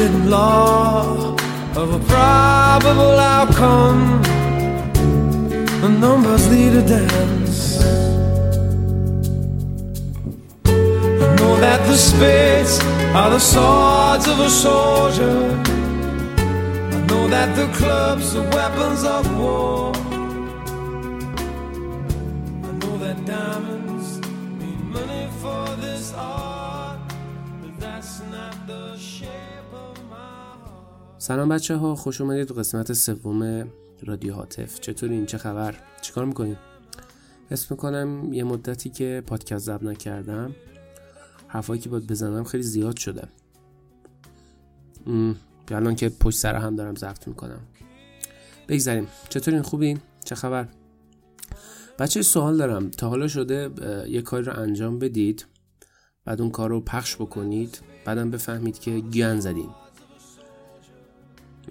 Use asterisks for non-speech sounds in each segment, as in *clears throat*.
Hidden law of a probable outcome. The numbers lead a dance. I know that the spades are the swords of a soldier. I know that the clubs are weapons of war. سلام بچه ها خوش اومدید تو قسمت سوم رادیو هاتف. چطورین؟ چه خبر؟ چیکار می‌کنید حس می‌کنم یه مدتی که پادکست ضبط نکردم حرفایی که باید بزنم خیلی زیاد شده. الان که پشت سر هم دارم ضبط می‌کنم. بگذاریم چطورین؟ خوبین؟ چه خبر؟ بچه سوال دارم. تا حالا شده یه کاری رو انجام بدید بعد اون کار رو پخش بکنید بعدم بفهمید که گن زدین.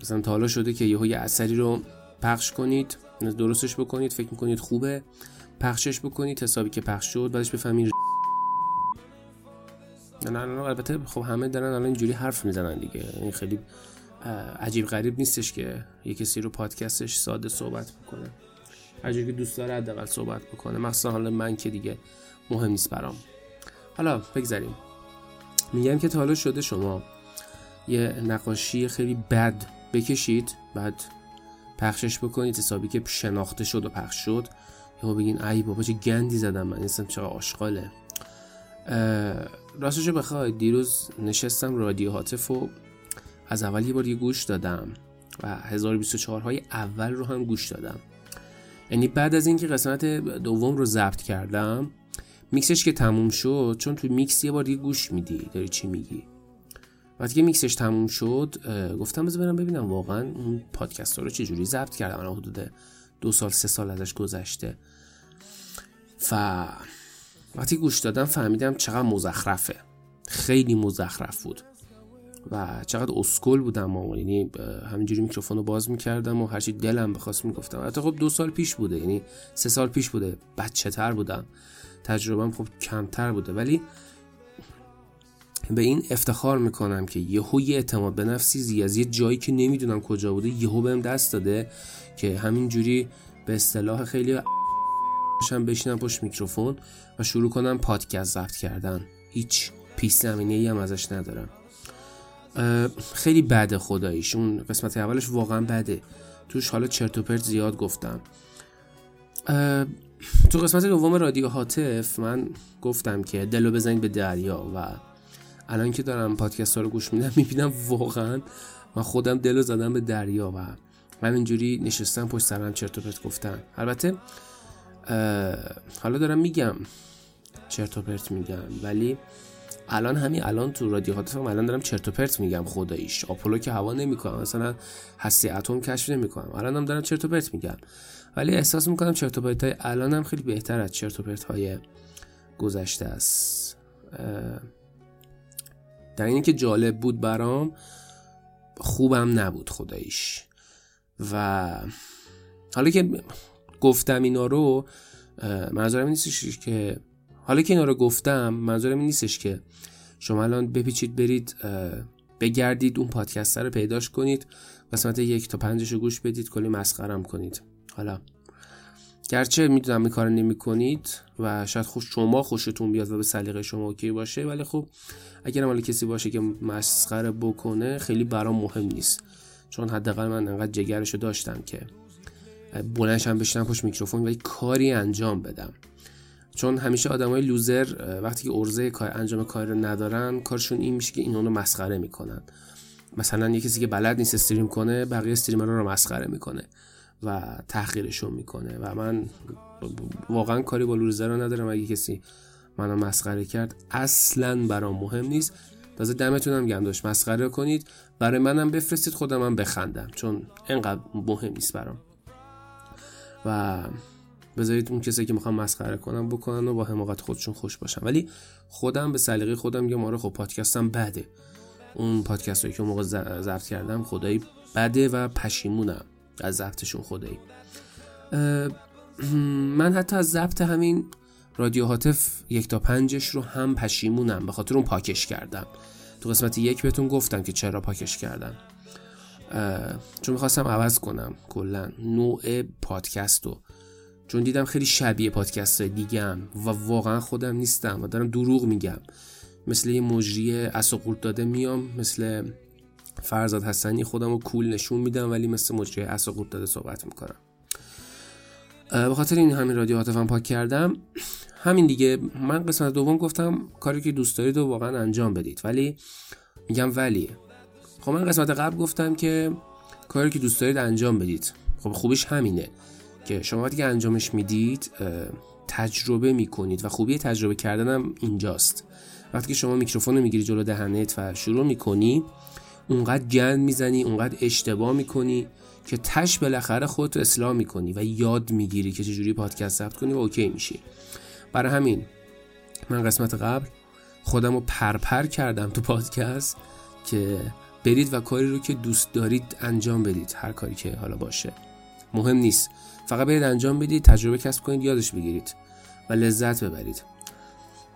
مثلا تا حالا شده که یه اثری رو پخش کنید درستش بکنید فکر می‌کنید خوبه پخشش بکنید حسابی که پخش شد بعدش بفهمید نه نه البته خب همه دارن الان اینجوری حرف می‌زنن دیگه. این خیلی عجیب غریب نیستش که یه کسی رو پادکستش ساده صحبت بکنه. هر جوری که دوست داره حداقل صحبت بکنه. مخصوصا حالا من که دیگه مهم نیست برام. حالا بگذاریم. میگم که تا شده شما یه نقاشی خیلی بد بکشید بعد پخشش بکنید حسابی که شناخته شد و پخش شد. یا بگین ای بابا چه گندی زدم من اینسان چقدر آشغاله. راستشو بخوای دیروز نشستم رادیو هاتف و از اول یه بار یه گوش دادم و 1024 های اول رو هم گوش دادم. یعنی بعد از اینکه قسمت دوم رو ضبط کردم میکسش که تموم شد چون تو میکس یه بار یه گوش میدی داری چی میگی؟ وقتی که میکسش تموم شد گفتم بذار برم ببینم واقعا اون پادکست رو چجوری ضبط کردم. الان حدود دو سال سه سال ازش گذشته. و وقتی گوش دادم فهمیدم چقدر مزخرفه. خیلی مزخرف بود. و چقدر اسکل بودم و یعنی همینجوری میکروفون رو باز می‌کردم و هرچی دلم بخواست می‌گفتم. حتی خب دو سال پیش بوده یعنی سه سال پیش بوده. بچه تر بودم. تجربهم خب کمتر بوده. ولی به این افتخار می‌کنم که یهو یه اعتماد به نفسی زی از یه جایی که نمی‌دونم کجا بوده یهو بهم دست داده که همینجوری به اصطلاح خیلی باشم بشینم پشت میکروفون و شروع کنم پادکست ضبط کردن. هیچ پیش زمینه ای هم ازش ندارم. خیلی بده خداییش. اون قسمت اولش واقعا بده. توش حالا چرت و پرت زیاد گفتم. تو قسمت دوم رادیو هاتف من گفتم که دلو بزنید به دریا و الان که دارم پادکست ها رو گوش میدم می‌بینم واقعا من خودم دلو زدم به دریا و من اینجوری نشستم پشت سرم چرت و پرت گفتن. البته حالا دارم میگم چرت و پرت میگم ولی الان همین الان تو رادیو هاتفم الان دارم چرت و پرت میگم خداییش. آپولو که هوا نمی‌کنم مثلا هسته اتم کشف نمی‌کنم. الان هم دارم چرت و پرت میگم. ولی احساس می‌کنم چرت و پرت های الان هم خیلی بهتر از چرت و پرت های گذشته است. در اینی که جالب بود برام خوبم نبود خداییش. و حالا که گفتم اینا رو منظورم این نیستش که حالا که اینا رو گفتم منظورم این نیستش که شما الان بپیچید برید بگردید اون پادکست رو پیداش کنید قسمت یک تا پنجش رو گوش بدید کلی مسخرم کنید. حالا. گرچه می‌دونم این کار نمی کنید و شاید خوش شما خوشتون بیاد و به سلیقه شما okay باشه ولی خب اگر حالا کسی باشه که مسخره بکنه خیلی برام مهم نیست. چون حداقل من انقدر جگرشو داشتم که بلند شم بشینم پشت میکروفون و یه کاری انجام بدم. چون همیشه آدمای loser وقتی که عرضه کار انجام کار رو ندارن کارشون این میشه که این اونو مسخره می‌کنن. مثلا یه کسی که بلد نیست استریم کنه بقیه استریمرها رو مسخره می‌کنه. و تحقیرشون می‌کنه. و من واقعا کاری با لوزر رو ندارم. اگه کسی منو مسخره کرد اصلا برام مهم نیست. تازه دمتونم گم داشت. مسخره کنید. برای منم بفرستید خودم هم بخندم. چون انقدر مهم نیست برام. و بذارید اون کسی که می‌خوام مسخره کنم بکنن و با حماقت خودشون خوش باشن. ولی خودم به سلیقه خودم یه ماره خب پادکستم بده. اون پادکست هایی که موقع ضبط کردم خدایی بده و پشیمونم. از ضبطشون خدایی. من حتی از ضبط همین رادیو هاتف یک تا پنجش رو هم پشیمونم به خاطر اون پاکش کردم. تو قسمت یک بهتون گفتم که چرا پاکش کردم. چون می‌خواستم عوض کنم کلا نوع پادکست رو. چون دیدم خیلی شبیه پادکست دیگم و واقعا خودم نیستم و دارم دروغ میگم. مثل یه مجری اساقورت داده میام مثل فرزاد حسنی خودم رو کول نشون میدم ولی مثل مجری اساقورت داده صحبت می‌کنم. به خاطر این همین رادیو هاتفم پاک کردم. همین دیگه من قسمت دوم گفتم کاری که دوست دارید و واقعا انجام بدید. ولی میگم ولی. خب من قسمت قبل گفتم که کاری که دوست دارید انجام بدید. خب خوبیش همینه که شما وقتی که انجامش می‌دید تجربه می‌کنید و خوبی تجربه کردنم اینجاست. وقتی که شما میکروفون رو می‌گیری جلو دهنت و شروع می‌کنی اونقدر گند می‌زنی اونقدر اشتباه می‌کنی که تش بالاخره خودت اصلاح می‌کنی و یاد می‌گیری که چجوری پادکست ثبت کنی و اوکی میشی. برای همین من قسمت قبل خودم رو پرپر کردم تو پادکست که برید و کاری رو که دوست دارید انجام بدید هر کاری که حالا باشه. مهم نیست. فقط برید انجام بدید تجربه کسب کنید یادش بگیرید و لذت ببرید.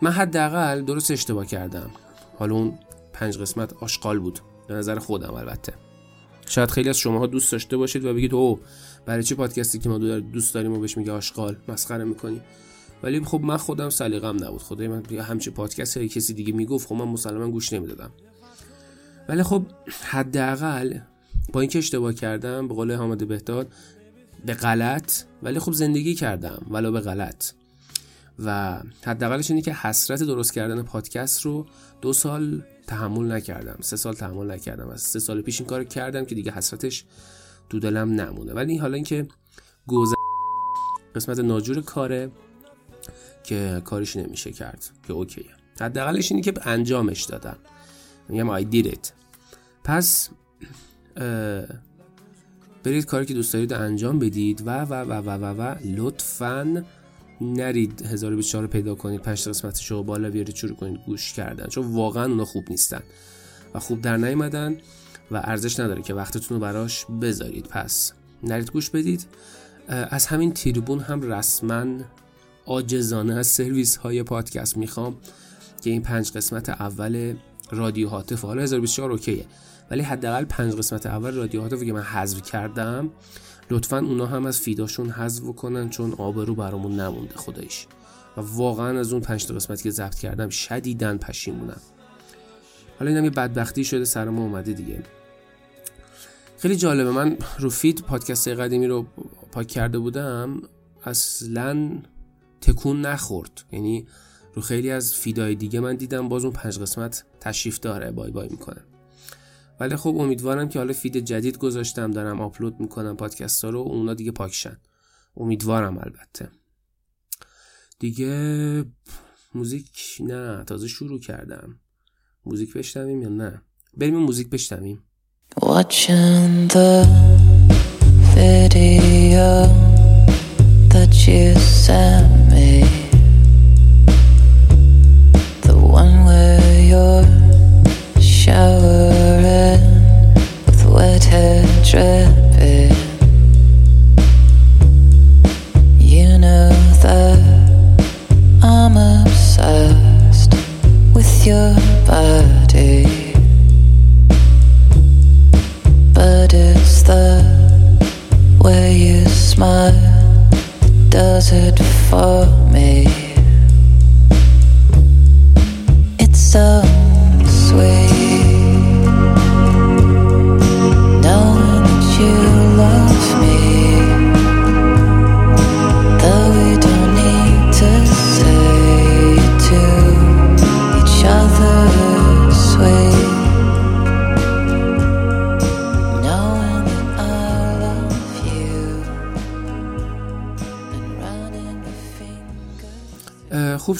من حداقل درست اشتباه کردم. حالا اون پنج قسمت آشغال بود. به نظر خودم البته. شاید خیلی از شماها دوست داشته باشید و بگید او برای چه پادکستی که ما دوست داریم و بهش میگه آشغال مسخره می‌کنی؟ ولی خب من خودم سلیقم نبود. خدای من همچی پادکست های کسی دیگه می‌گفت خب من مسلما گوش نمی‌دادم. ولی خب حداقل با اینکه اشتباه کردم به قول حامد بهداد به غلط ولی خب زندگی کردم ولو به غلط. و حداقلش اینه که حسرت درست کردن پادکست رو دو سال تحمل نکردم. سه سال تحمل نکردم از سه سال پیش این کار کردم که دیگه حسرتش تو دلم نمونه. ولی حالا اینکه گوز قسمت ناجور کاره که کارش نمیشه کرد که اوکیه. حداقلش اینه که انجامش دادم. میگم did it. پس برید کاری که دوست دارید انجام بدید و و و و و, و لطفاً نرید 1024 پیدا کنید پنج قسمتش رو بالا بیارید شروع کنید گوش کردن. چون واقعا اونا خوب نیستن و خوب در نیومدن و ارزش نداره که وقتتون رو براش بذارید. پس نرید گوش بدید. از همین تریبون هم رسما عاجزانه از سرویس های پادکست می‌خوام که این پنج قسمت اول رادیو هاتف حالا 1024 okay ه ولی حداقل پنج قسمت اول رادیو هاتف که من حذف کردم لطفا اونا هم از feed اشون حذف کنن چون آبرو برامون نمونده خدایی‌ش و واقعا از اون پنج قسمتی که ضبط کردم شدیداً پشیمونم. حالا اینم یه بدبختی شده سر ما اومده دیگه. خیلی جالبه من رو feed پادکست قدیمی رو پاک کرده بودم اصلا تکون نخورد. یعنی رو خیلی از feed ای دیگه من دیدم باز اون پنج قسمت تشریف داره bye bye می‌کنه. ولی خب امیدوارم که حالا feed جدید گذاشتم دارم آپلود می‌کنم پادکست ها رو اونا دیگه پاکشن. امیدوارم البته. دیگه موزیک نه تازه شروع کردم. موزیک بشنویم یا نه؟ بریم موزیک بشنویم. Watching the video that you sent.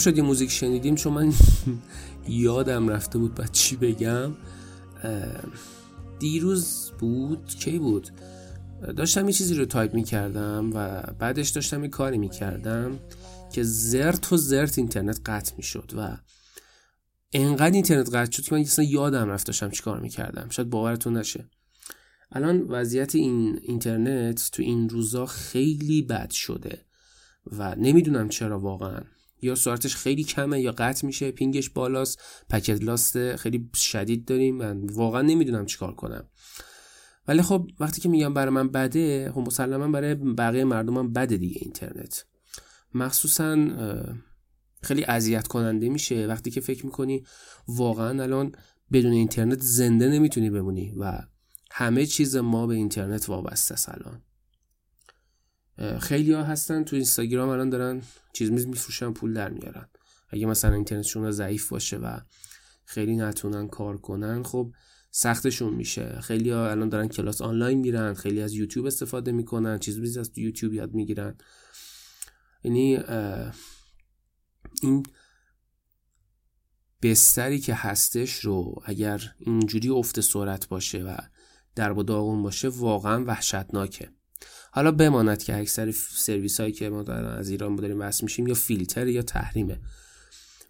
شد یه موزیک شنیدیم چون من *laughs* یادم رفته بود بعد چی بگم. دیروز بود؟ کی بود؟ داشتم یه چیزی رو تایپ می‌کردم و بعدش داشتم یه کاری می‌کردم که زرت و زرت اینترنت قطع می‌شد و انقدر اینترنت قطع شد که من اصلا یادم رفت داشتم چیکار می‌کردم. شاید باورتون نشه. الان وضعیت این اینترنت تو این روزا خیلی بد شده و نمی‌دونم چرا واقعا. یا سرعتش خیلی کمه یا قطع میشه پینگش بالاست. پکت لاست خیلی شدید داریم. من واقعا نمی‌دونم چیکار کنم. ولی خب وقتی که میگم برای من بده خب مسلما برای بقیه مردمم بده دیگه اینترنت. مخصوصا خیلی اذیت کننده میشه. وقتی که فکر می‌کنی واقعا الان بدون اینترنت زنده نمی‌تونی بمونی و همه چیز ما به اینترنت وابسته است الان. خیلی ها هستن تو اینستاگرام الان دارن چیز میز میفروشن پول در میارن. اگه مثلا اینترنتشون ضعیف باشه و خیلی نتونن کار کنن خب سختشون میشه. خیلی ها الان دارن کلاس آنلاین میرن خیلی از یوتیوب استفاده می‌کنن چیز میز از یوتیوب یاد می‌گیرن. یعنی این بستری که هستش رو اگر اینجوری افت سرعت باشه و در و داغون باشه واقعا وحشتناکه. حالا بماند که اکثر سرویس هایی که ما از ایران داریم وصل میشیم یا فیلتر یا تحریمه.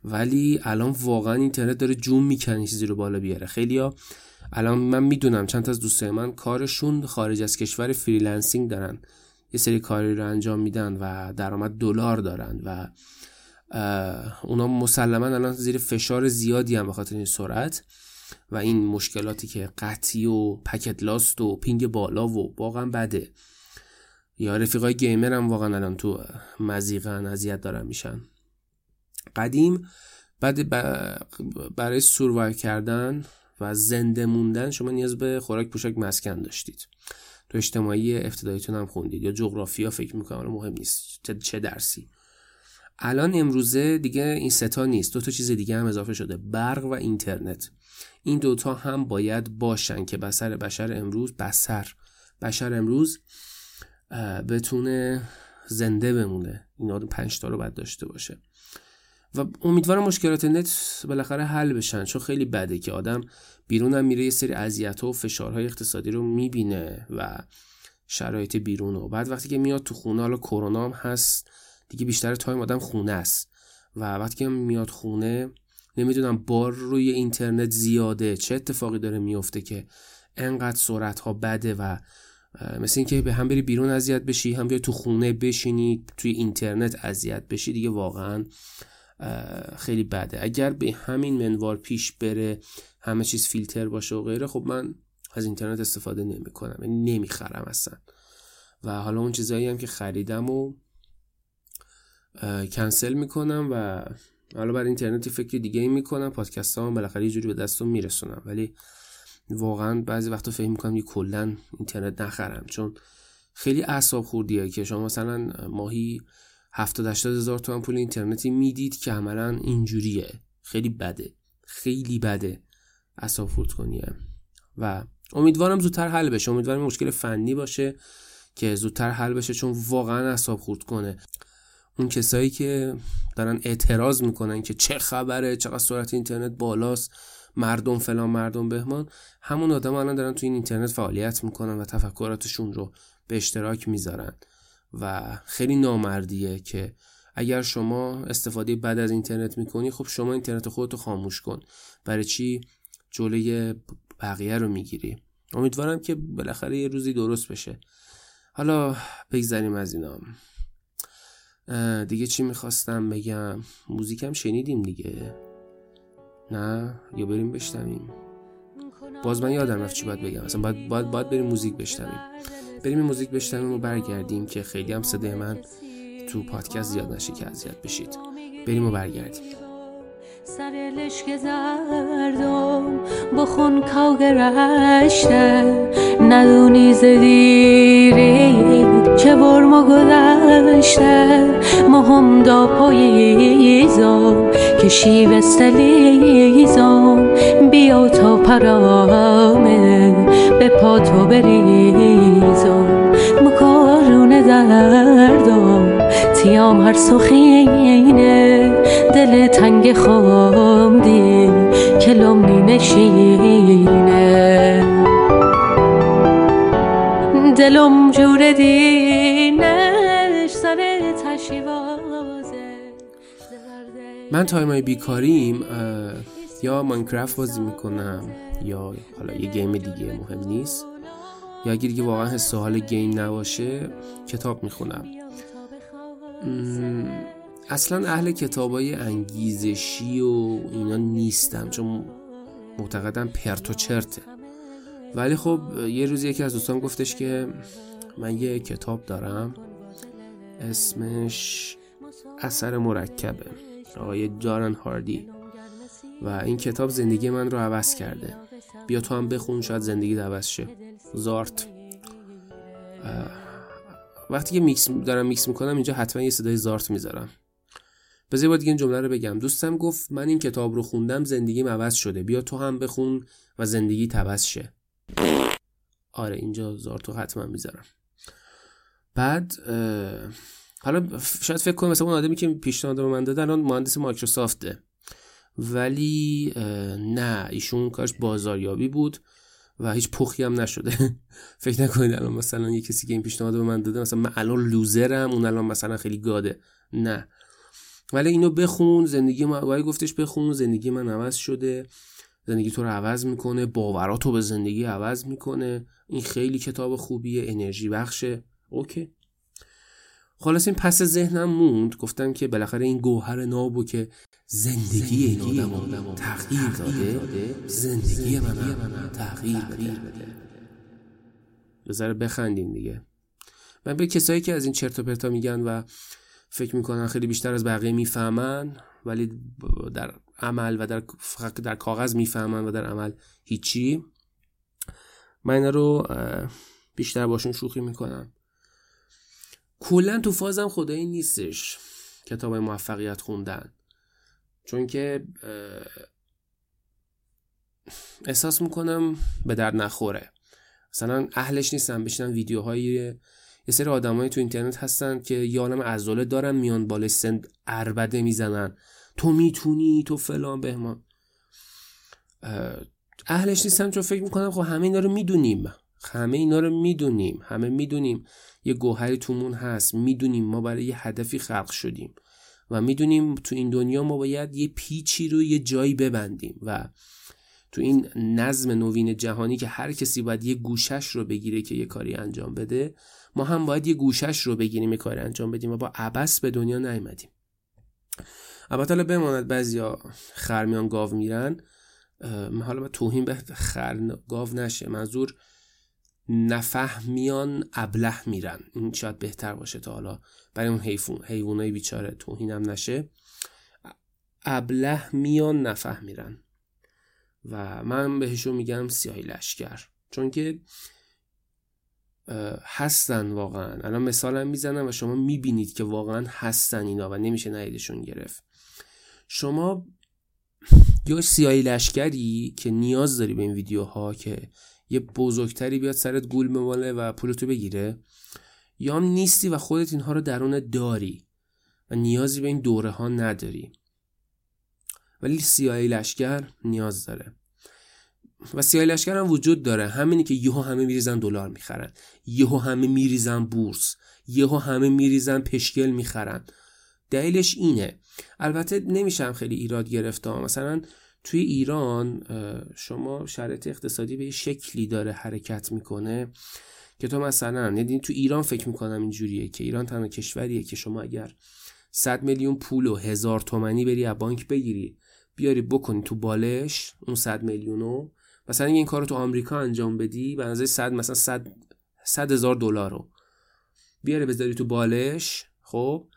ولی الان واقعا اینترنت داره جون می‌کنه چیزی رو بالا بیاره. خیلی ها الان من می‌دونم چند از دوستای من کارشون خارج از کشور freelancing دارن. یه سری کاری رو انجام میدن و درآمد دلار دارن و اونا مسلما الان زیر فشار زیادی هم به خاطر این سرعت و این مشکلاتی که قطعی و پکت لاست و پینگ بالا و واقعا بده. یا رفیقای گیمر هم واقعا الان تو مزیقن اذیت دارن میشن. قدیم بعد برای سوروایو کردن و زنده موندن شما نیاز به خوراک پوشاک مسکن داشتید. تو اجتماعی افتداییتون هم خوندید یا جغرافیا فکر می‌کنم مهم نیست چه درسی. الان امروزه دیگه این ستا نیست. دو تا چیز دیگه هم اضافه شده. برق و اینترنت. این دوتا هم باید باشن که بسر بشر امروز بسر. بشر امروز بتونه زنده بمونه. اینا رو پنج تا رو باید داشته باشه. و امیدوارم مشکلات نت بالاخره حل بشن چون خیلی بده که آدم بیرون هم میره یه سری اذیت و فشارهای اقتصادی رو می‌بینه و شرایط بیرون و بعد وقتی که میاد تو خونه حالا کرونا هم هست دیگه بیشتر time آدم خونه است. و وقتی که میاد خونه نمی‌دونم بار روی اینترنت زیاده چه اتفاقی داره میفته که انقدر سرعت ها بده و مثل اینکه به هم بری بیرون اذیت بشی هم بیای تو خونه بشینی توی اینترنت اذیت بشی دیگه واقعا خیلی بده. اگر به همین منوار پیش بره همه چیز فیلتر باشه و غیره خب من از اینترنت استفاده نمی کنم یعنی نمی‌خرم اصلا. و حالا اون چیزهایی هم که خریدم و کنسل می‌کنم و حالا بر اینترنتی فکر دیگه ای می‌کنم پادکست هم بالاخره یه جوری به دستم میرسونم. ولی واقعا بعضی وقتا فکر می‌کنم یه کلا اینترنت نخرم چون خیلی اعصاب خوردیه که شما مثلا ماهی 70 80 هزار تومن پول اینترنتی می‌دید که عملا اینجوریه. خیلی بده. خیلی بده اعصاب خورد کنیه و امیدوارم زودتر حل بشه. امیدوارم مشکل فنی باشه که زودتر حل بشه چون واقعا اعصاب خورد کنه. اون کسایی که دارن اعتراض می‌کنن که چه خبره چقدر سرعت اینترنت بالاست. مردم فلان مردم بهمان همون آدم الان دارن تو این اینترنت فعالیت می‌کنن و تفکراتشون رو به اشتراک می‌ذارن. و خیلی نامردیه که اگر شما استفاده بعد از اینترنت می‌کنی خب شما اینترنت خودتو خاموش کن. برای چی؟ جلوی بقیه رو می‌گیری. امیدوارم که بالاخره یه روزی درست بشه. حالا بگذریم از اینا. دیگه چی می‌خواستم بگم؟ موزیکم شنیدیم دیگه. نه؟ یا بریم بشنویم؟ باز من یادم رفت چی باید بگم. اصلا باید, باید, باید بریم موزیک بشنویم. بریم موزیک بشنویم و برگردیم که خیلی هم صدای من تو پادکست زیاد نشه که اذیت بشید. بریم و برگردیم. سر لشک زردم بخون کاغرشته ندونی زدیری گذشته مهم دا پاییزم کشی وستلیزم بیا تا پرامه به پا تو بریزم مکارون دردم تیام هر سخینه. دل تنگ خامدی که لومنی نشینه دلم جور دینش من تایمای بیکاریم یا ماینکرافت بازی می‌کنم یا حالا یه گیم دیگه مهم نیست یا اگه دیگه واقعا حس حال گیم نباشه کتاب می‌خونم. اصلا اهل کتابای انگیزشی و اینا نیستم چون معتقدم پرت و چرته. ولی خب یه روز یکی از دوستان گفتش که من یه کتاب دارم اسمش اثر مرکبه. آقای دارن هاردی. و این کتاب زندگی من رو عوض کرده. بیا تو هم بخون شاید زندگی عوض شه. زارت. وقتی که میکس دارم میکس می‌کنم اینجا حتما یه صدای زارت می‌ذارم. بذار دیگه این جمله رو بگم. دوستم گفت من این کتاب رو خوندم زندگیم عوض شده. بیا تو هم بخون و زندگی عوض شه. آره اینجا زارتو حتما می‌ذارم. بعد حالا شاید فکر کنم مثلا اون آدمی که پیشنهاد به من داده الان مهندس مایکروسافته. ولی نه ایشون کارش بازاریابی بود و هیچ پخی هم نشده. *laughs* فکر نکنید الان مثلا یه کسی که این پیشنهاد به من داده مثلا من الان لوزرم اون الان مثلا خیلی گاده. نه. ولی اینو بخون زندگی من گفتش بخون زندگی من عوض شده. زندگی تو رو عوض می‌کنه باوراتو به زندگی عوض می‌کنه. این خیلی کتاب خوبیه انرژی بخشه. اوکی. خلاص این پس ذهنم موند. گفتم که بالاخره این گوهر نابو که زندگی این آدم رو تغییر داده زندگی من هم تغییر بده بذاره بخندین دیگه. من به کسایی که از این چرت و پرتا میگن و فکر می‌کنن خیلی بیشتر از بقیه می‌فهمن ولی در عمل و در فقط در کاغذ می‌فهمن و در عمل هیچی من اینا رو بیشتر باشون شوخی می‌کنم. کلا تو فازم خدایی نیستش کتاب موفقیت خوندن. چون که احساس می‌کنم به درد نخوره. مثلا اهلش نیستم بشنم ویدیوهای یه سری آدمایی تو اینترنت هستن که یه عالم عضله دارن میان بالای سن اربده می‌زنن. تو می‌تونی تو فلان بهمان. اه، اهلش نیستم چون فکر می‌کنم خب همه اینا رو می‌دونیم. همه اینا رو می‌دونیم. همه می‌دونیم یه گوهری تومون هست. می‌دونیم ما برای یه هدفی خلق شدیم. و می‌دونیم تو این دنیا ما باید یه پیچی رو یه جایی ببندیم. و تو این نظم نوین جهانی که هر کسی باید یه گوشش رو بگیره که یه کاری انجام بده ما هم باید یه گوشش رو بگیریم یه کاری انجام بدیم و با عبس به دنیا نیومدیم. البته حالا بماند بعضیا خرمیان گاو میرن حالا با توهین به خر گاو نشه. منظور نفهمیان ابله میرن. این شاید بهتر باشه تا حالا. برای اون حیوان حیوانای بیچاره. توهینم نشه. ابله میان نفهم میرن. و من بهشون میگم سیاهی لشکر. چون که هستن واقعا. الان مثالم می‌زنم و شما می‌بینید که واقعا هستن اینا و نمیشه نیدشون گرفت. شما یا سیاهی لشکری که نیاز داری به این ویدیوها که یه بزرگتری بیاد سرت گول بماله و پولتو بگیره. یا هم نیستی و خودت اینها رو درون داری و نیازی به این دوره ها نداری. ولی سیاهی لشکر نیاز داره. و سیاهی لشکر هم وجود داره. همینی که یهو همه میریزن دلار می‌خرن. یهو همه میریزن بورس. یهو همه میریزن پشکل می‌خرن. دلیلش اینه. البته نمیشم خیلی ایراد گرفتم مثلا توی ایران شما شرایط اقتصادی به شکلی داره حرکت می‌کنه که تو مثلا یعنی تو ایران فکر می‌کنم اینجوریه که ایران تنها کشوریه که شما اگر 100 میلیون پول و هزار تومنی بری از بانک بگیری بیاری بکنی تو بالش اون 100 میلیونو مثلا این کارو تو آمریکا انجام بدی به اندازه 100 مثلا 100 100 هزار دلار رو بیاری بذاری تو بالش خب؟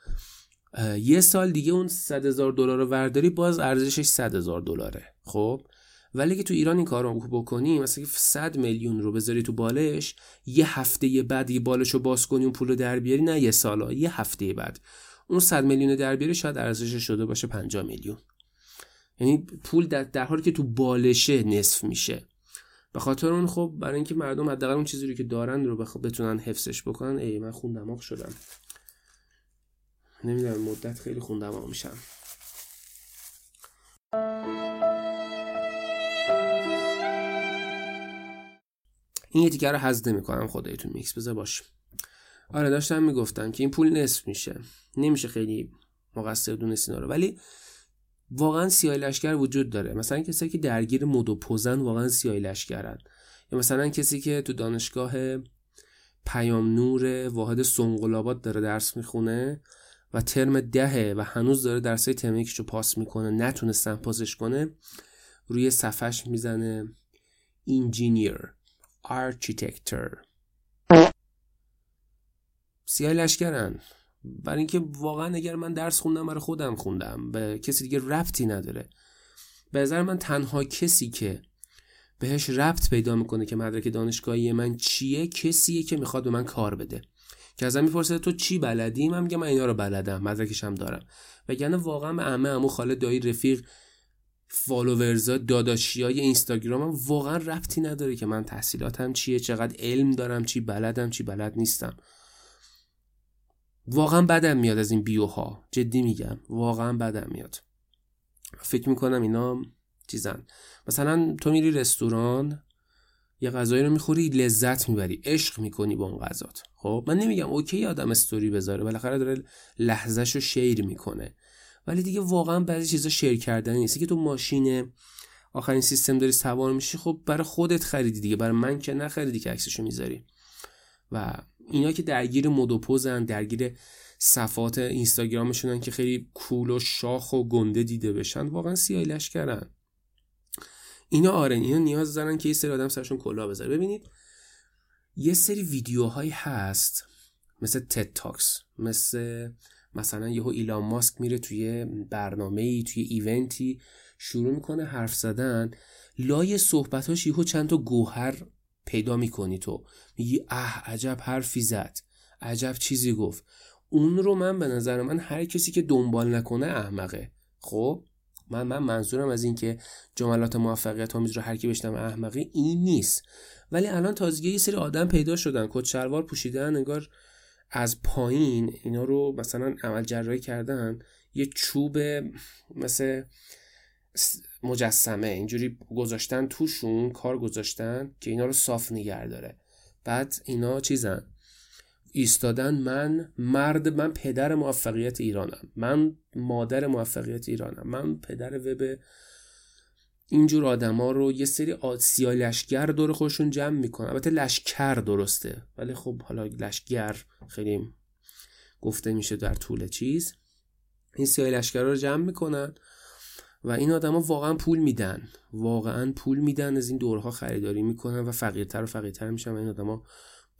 یه سال دیگه اون 100 هزار دلار رو ورداری باز ارزشش 100 هزار دلاره. خب؟ ولی که تو ایران این کار رو بکنی مثلا که 100 میلیون رو بذاری تو بالش یه هفته بعد یه بالش رو باز کنی اون پول رو در بیاری نه یه سالا یه هفته بعد. اون 100 میلیون در بیاری شاید ارزشش شده باشه 50 میلیون. یعنی پول در, در حالی که تو بالشه نصف میشه. به خاطر اون خب برای اینکه مردم حداقل اون چیزی رو که دارن رو بخ... بتونن حفظش بکنن ای من خون دماغ شدم. نمی‌دونم مدت خیلی خوندم ها میشم. این یه تیکه رو حذف می‌کنم خدایتون میکس بذار باشه آره داشتم می‌گفتم که این پول نصف میشه. نمیشه خیلی مقصر دونست اینا رو. ولی واقعا سیاه لشکر وجود داره. مثلا کسی که درگیر مد و پوزن واقعا سیاه لشکرن. یا مثلا کسی که تو دانشگاه پیام نور واحد سنگلابات داره درس می‌خونه و ترم دهه و هنوز داره درسای ترم پاس می‌کنه نتونستن پاسش کنه روی صفحش می‌زنه engineer architecture سیاه لشکرن. برای اینکه واقعا اگر من درس خوندم برای خودم خوندم. به کسی دیگه ربطی نداره. به نظر من تنها کسی که بهش ربط پیدا می‌کنه که مدرک دانشگاهی من چیه کسیه که می‌خواد به من کار بده. که ازم می‌پرسه تو چی بلدی؟ من میگم من اینا رو بلدم مدرکش هم دارم. وگرنه واقعا به عمه عمو خاله دایی رفیق فالوورزا داداشی های اینستاگرام هم واقعا ربطی نداره که من تحصیلاتم چیه چقدر علم دارم چی بلدم چی بلد نیستم. واقعا بدم میاد از این بیوها جدی میگم واقعا بدم میاد. فکر می‌کنم اینا چیزن. مثلا تو میری رستوران یه غذایی رو می‌خوری لذت می‌بری عشق می‌کنی با اون غذات. خب؟ من نمیگم اوکی آدم استوری بذاره بالاخره داره لحظهش رو شیر می‌کنه. ولی دیگه واقعا بعضی چیزا شیر کردن نیست. که تو ماشین آخرین سیستم داری سوار میشی خب برای خودت خریدی دیگه برای من که نخریدی که عکسشو می‌ذاری. و اینا که درگیر مدوپوزن درگیر صفات اینستاگرامشونن که خیلی کول و شاخ و گنده دیده بشن واقعا سیاه لشکرن. اینا آره اینا نیاز دارن که یه سری آدم سرشون کلا بذاره. ببینید یه سری ویدیوهایی هست مثل تد تاکس مثل مثلا یهو ایلان ماسک میره توی برنامه ای توی ایونتی شروع می‌کنه حرف زدن. لای صحبتاش یهو چند تا گوهر پیدا می‌کنی تو. میگی اه عجب حرفی زد. عجب چیزی گفت. اون رو من به نظر من هر کسی که دنبال نکنه احمقه. خب؟ من من منظورم از این که جملات موفقیت آمیز رو هر کی بشنم احمقی این نیست. ولی الان تازگی یه سری آدم پیدا شدن کت شلوار پوشیدن انگار از پایین اینا رو مثلا عمل جراحی کردن یه چوب مثل مجسمه اینجوری گذاشتن توشون کار گذاشتن که اینا رو صاف نگه داره. بعد اینا چیزن؟ ایستادن من مرد من پدر موفقیت ایرانم. من مادر موفقیت ایرانم. من پدر وب اینجور آدما رو یه سری آسیا لشگر دور خودشون جمع می‌کنن. البته لشکر درسته. ولی خب حالا لشگر خیلی گفته میشه در طول چیز. این سیاه لشگر رو جمع می‌کنن و این آدما واقعا پول میدن. واقعا پول میدن از این دورها خریداری می‌کنن و فقیرتر و فقیرتر میشن و این آدما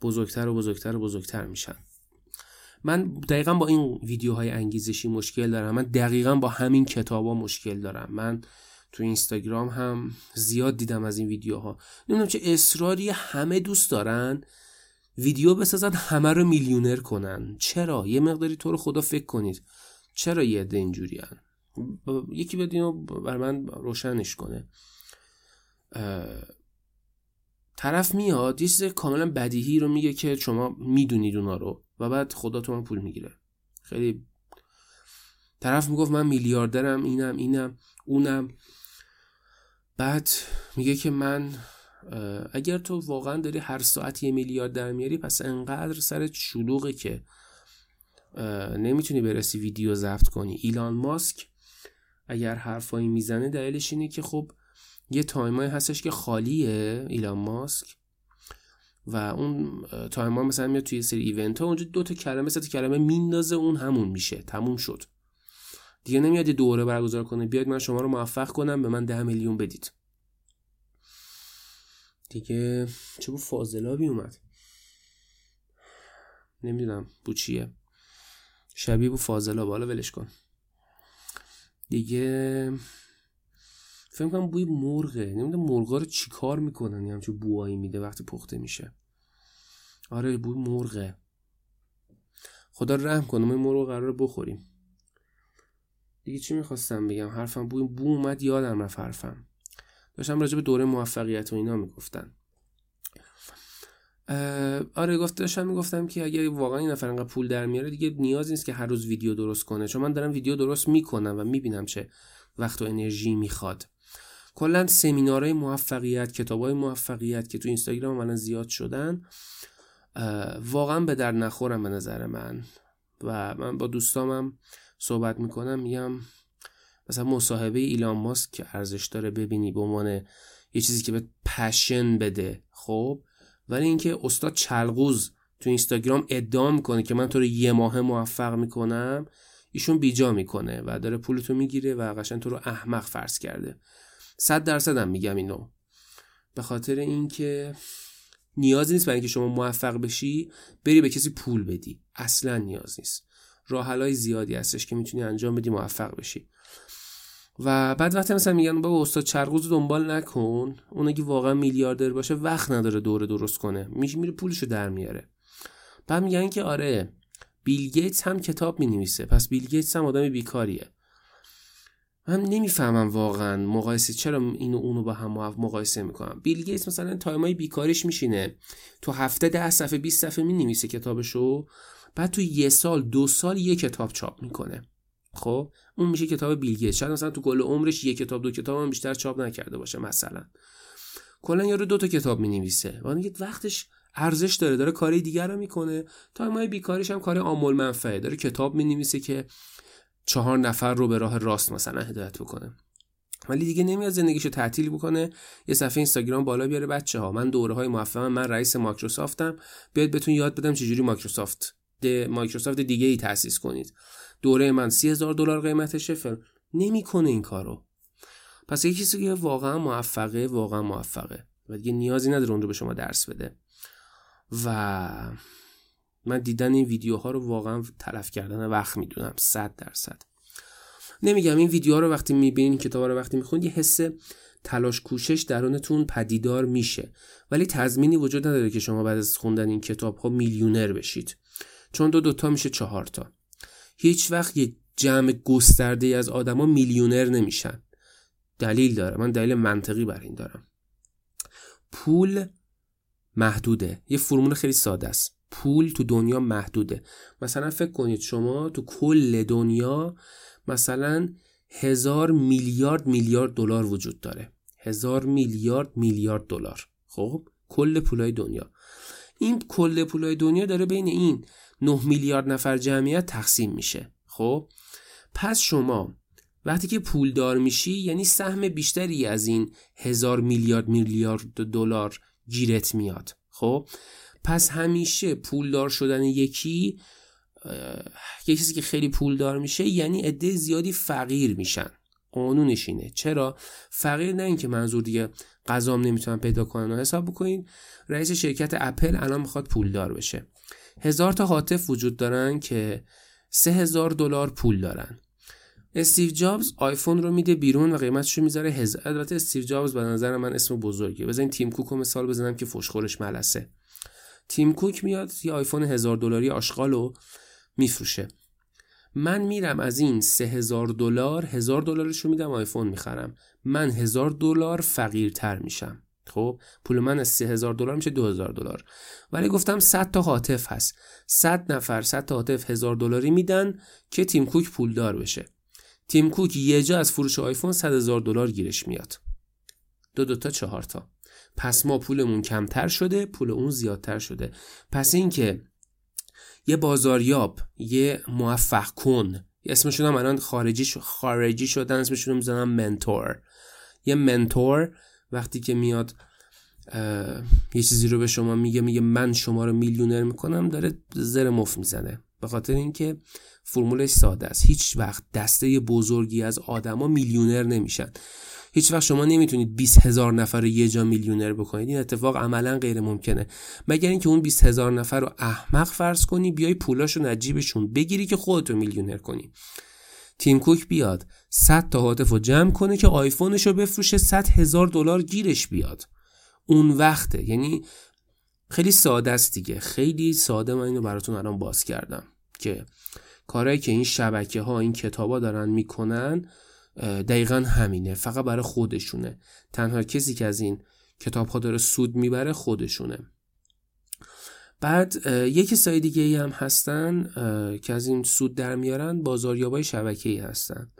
بزرگتر و بزرگتر و بزرگتر میشن. من دقیقا با این ویدیوهای انگیزشی مشکل دارم. من دقیقا با همین کتابا مشکل دارم. من تو اینستاگرام هم زیاد دیدم از این ویدیوها. نمی‌دونم چه اصراری همه دوست دارن ویدیو بسازن همه رو میلیونر کنن. چرا؟ یه مقداری تو رو خدا فکر کنید. چرا یه عده اینجوری هن؟ یکی بیاد اینو بر من روشنش کنه. طرف میاد یه چیز کاملا بدیهی رو میگه که شما می‌دونید اونا رو و بعد خدا تو من پول می‌گیره. خیلی طرف می‌گفت من میلیاردرم اینم اینم اونم. بعد میگه که من اگر تو واقعا داری هر ساعت یه میلیارد در میاری پس انقدر سرت شلوغه که نمی‌تونی برسی ویدیو ضبط کنی. ایلان ماسک اگر حرفایی می‌زنه دلیلش اینه که خب یه time ای هستش که خالیه ایلان ماسک و اون time ا مثلا میاد توی سری event ها اونجا دو تا کلمه سه تا کلمه میندازه اون همون میشه تموم شد. دیگه نمیاد دوره برگزار کنه. بیاید من شما رو موفق کنم به من ده میلیون بدید. دیگه چه بو فاضلابی اومد. نمی‌دونم بو چیه. شبیه بو فاضلاب. حالا ولش کن. دیگه فکر کنم بوی مرغه. نمی‌دونم مرغا رو چیکار می‌کنن؟ یه همچون بوایی میده وقتی پخته میشه. آره بوی مرغه. خدا رحم کنه ما مرغ قرار بخوریم. دیگه چی می‌خواستم بگم؟ حرفم بوی بو اومد یادم رفت حرفم. داشتم راجع به دوره موفقیت و اینا می‌گفتن. آره گفت داشتم می‌گفتم که اگر واقعا این نفر انقدر پول در میاره دیگه نیاز نیست که هر روز ویدیو درست کنه. چون من دارم ویدیو درست می‌کنم و می‌بینم چه وقت و انرژی می‌خواد. کلا سمینارهای موفقیت کتابهای موفقیت که تو اینستاگرام من زیاد شدن واقعا به در نخورم به نظر من. و من با دوستامم صحبت می‌کنم میگم مثلا مصاحبه ایلان ماسک که ارزش داره ببینی به عنوان یه چیزی که به پشن بده خب؟ ولی اینکه استاد چلغوز تو اینستاگرام ادعا می‌کنه که من تو رو یه ماه موفق می‌کنم ایشون بیجا می‌کنه و داره پولتو می‌گیره و قشنگ تو رو احمق فرض کرده. صد درصدم میگم اینو. به خاطر اینکه نیازی نیست برای اینکه شما موفق بشی بری به کسی پول بدی. اصلا نیاز نیست. راه زیادی هستش که می‌تونی انجام بدی موفق بشی. و بعد وقتی مثلا میگن بابا استاد چرغوز دنبال نکن اون اگه واقعا میلیاردر باشه وقت نداره دوره درست کنه. میشه میره پولشو در میاره. بعد میگن که آره بیل گیتس هم کتاب می‌نویسه. پس بیل گیتس هم آدم بیکاریه. من نمی‌فهمم واقعا مقایسه چرا اینو اونو با هم مقایسه می‌کنم. بیل گیتس مثلا time ای بیکاریش میشینه. تو هفته ده صفحه 20 صفحه می‌نویسه کتابشو. بعد تو یه سال دو سال یه کتاب چاپ می‌کنه. خب؟ اون میشه کتاب بیل گیتس. شاید مثلا تو کل عمرش یه کتاب دو کتاب هم بیشتر چاپ نکرده باشه مثلا. کلا یارو دو تا کتاب می‌نویسه. و وقتش ارزش داره داره کاری دیگر رو می‌کنه. time ای بیکاریش هم کار عام‌المنفعه. داره کتاب می‌نویسه که چهار نفر رو به راه راست مثلا هدایت بکنه. ولی دیگه نمیاد زندگیشو تعطیل بکنه. یه صفحه اینستاگرام بالا بیاره بچه ها من دوره های موفقم. من رئیس مایکروسافتم. بیاید بهتون یاد بدم چجوری مایکروسافت مایکروسافت دیگه ای تاسیس کنید. دوره من سی دلار قیمتشه فر نمی‌کنه این کارو. پس یه کسی که واقعا موفقه واقعا موفقه. و دیگه نیازی نداره اون رو به شما درس بده. و من دیدن این ویدیوها رو واقعا تلف کردن وقت می‌دونم صد درصد. نمیگم این ویدیوها رو وقتی می‌بینین کتاب رو وقتی می‌خونید یه حس تلاش کوشش درونتون پدیدار میشه. ولی تضمینی وجود نداره که شما بعد از خوندن این کتاب ها میلیونر بشید. چون دو دوتا میشه چهار تا. هیچ وقت یه جمع گسترده از آدما میلیونر نمیشن. دلیل داره. من دلیل منطقی بر این دارم. پول محدوده. یه فرمول خیلی ساده است. پول تو دنیا محدوده. مثلا فکر کنید شما تو کل دنیا مثلا هزار میلیارد میلیارد دلار وجود داره. هزار میلیارد میلیارد دلار. خب؟ کل پولای دنیا. این کل پولای دنیا داره بین این 9 میلیارد نفر جمعیت تقسیم میشه. خب؟ پس شما وقتی که پولدار میشی یعنی سهم بیشتری از این هزار میلیارد میلیارد دلار گیرت میاد. خب؟ پس همیشه پولدار شدن یکی یه کسی که خیلی پولدار میشه یعنی عده زیادی فقیر میشن. قانونش اینه. چرا؟ فقیر نه اینکه منظور دیگه غذام نمی‌تونن پیدا کنن و حساب بکنین. رئیس شرکت اپل الان می‌خواد پولدار بشه. هزار تا هاتف وجود دارن که سه هزار دلار پول دارن. استیو جابز آیفون رو میده بیرون و قیمتش رو می‌ذاره هزار البته استیو جابز به نظر من اسم بزرگه بزنین تیم کوک رو مثال بزنم که فشخورش ملسه. تیم کوک میاد یه آیفون هزار دلاری آشغال رو میفروشه. من میرم از این سه هزار دلار هزار دلارش رو میدم آیفون می‌خرم. من هزار دلار فقیرتر میشم. خب پول من از 3000 دلار میشه 2000 دلار. ولی گفتم 100 تا هاتف هست. 100 نفر 100 تا هاتف 1000 دلاری میدن که تیم کوک پولدار بشه. تیم کوک یه جا از فروش آیفون 100 هزار دلار گیرش میاد. دو دو تا چهار تا. پس ما پولمون کمتر شده پول اون زیادتر شده. پس اینکه یه بازاریاب یه موفق کن. اسمشون هم الان خارجی خارجی شدن اسمشون رو می‌زنم منتور. یه منتور وقتی که میاد یه چیزی رو به شما میگه میگه من شما رو میلیونر می‌کنم داره زر مف می‌زنه. به خاطر اینکه فرمولش ساده است. هیچ وقت دسته بزرگی از آدما میلیونر نمیشن. هیچ وقت شما نمی‌تونید 20 هزار نفر رو یه جا میلیونر بکنید. این اتفاق عملا غیر ممکنه. مگر اینکه اون 20 هزار نفر رو احمق فرض کنی بیای پولاشو نجیبشون. بگیری که خودتو میلیونر کنی. تیم کوک بیاد 100 تا هاتف رو جمع کنه که آیفونش رو بفروشه 100 هزار دلار گیرش بیاد. اون وقته. یعنی خیلی ساده است دیگه. خیلی ساده من اینو براتون الان باز کردم که کارهایی که این شبکه ها این کتابا دارن می‌کنن دقیقا همینه فقط برای خودشونه. تنها کسی که از این کتاب ها داره سود می‌بره خودشونه. بعد یک کسای دیگه ای هم هستن که از این سود در میارن بازاریابای شبکه ای هستن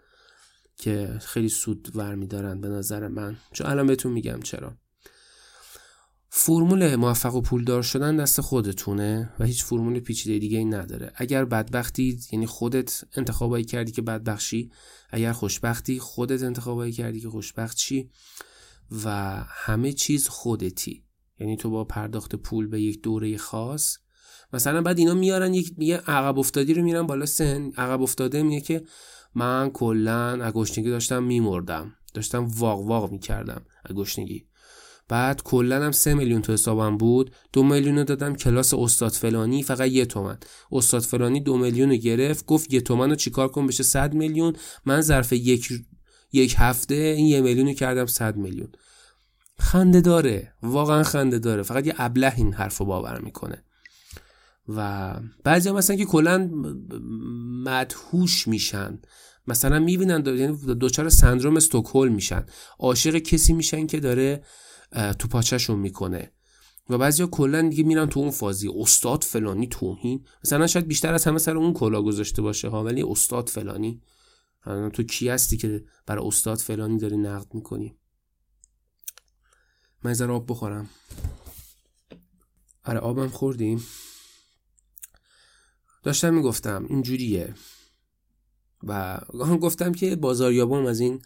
که خیلی سود ور میدارن به نظر من. چون الان بهتون میگم چرا. فرمول موفق و پولدار شدن دست خودتونه و هیچ فرمول پیچیده دیگه ای نداره. اگر بدبختی یعنی خودت انتخابایی کردی که بدبخشی اگر خوشبختی خودت انتخابایی کردی که خوشبخت و همه چیز خودتی. یعنی تو با پرداخت پول به یک دوره خاص. مثلا بعد اینا میارن یک یه عقب افتادی رو میرن بالا سن. عقب افتاده میگه که من کلا اگوشنگی داشتم میمردم. داشتم واق واق می‌کردم اگوشنگی بعد کلا هم سه میلیون تو حسابم بود. دو میلیون دادم کلاس استاد فلانی فقط یه تومن. استاد فلانی دو میلیون گرفت گفت یه تومن رو چیکار کن بشه صد میلیون. من ظرف یک یک هفته این یه میلیون کردم صد میلیون. خنده داره. واقعا خنده داره. فقط یه ابله این حرف رو باور می‌کنه. و بعضی هم مثلا که کلا مدهوش میشن. مثلا می‌بینن یعنی دوچار سندروم استکهلم میشن. عاشق کسی میشن که داره تو پاچشون می‌کنه. و بعضیا کلا دیگه میرن تو اون فازی. استاد فلانی توهین. مثلا شاید بیشتر از همه سر اون کلا گذاشته باشه ها ولی استاد فلانی. تو کی هستی که برای استاد فلانی داری نقد می‌کنی؟ من آب بخورم. آره آبم خوردیم. داشتم می‌گفتم اینجوریه و *laughs* گفتم که بازاریابان از این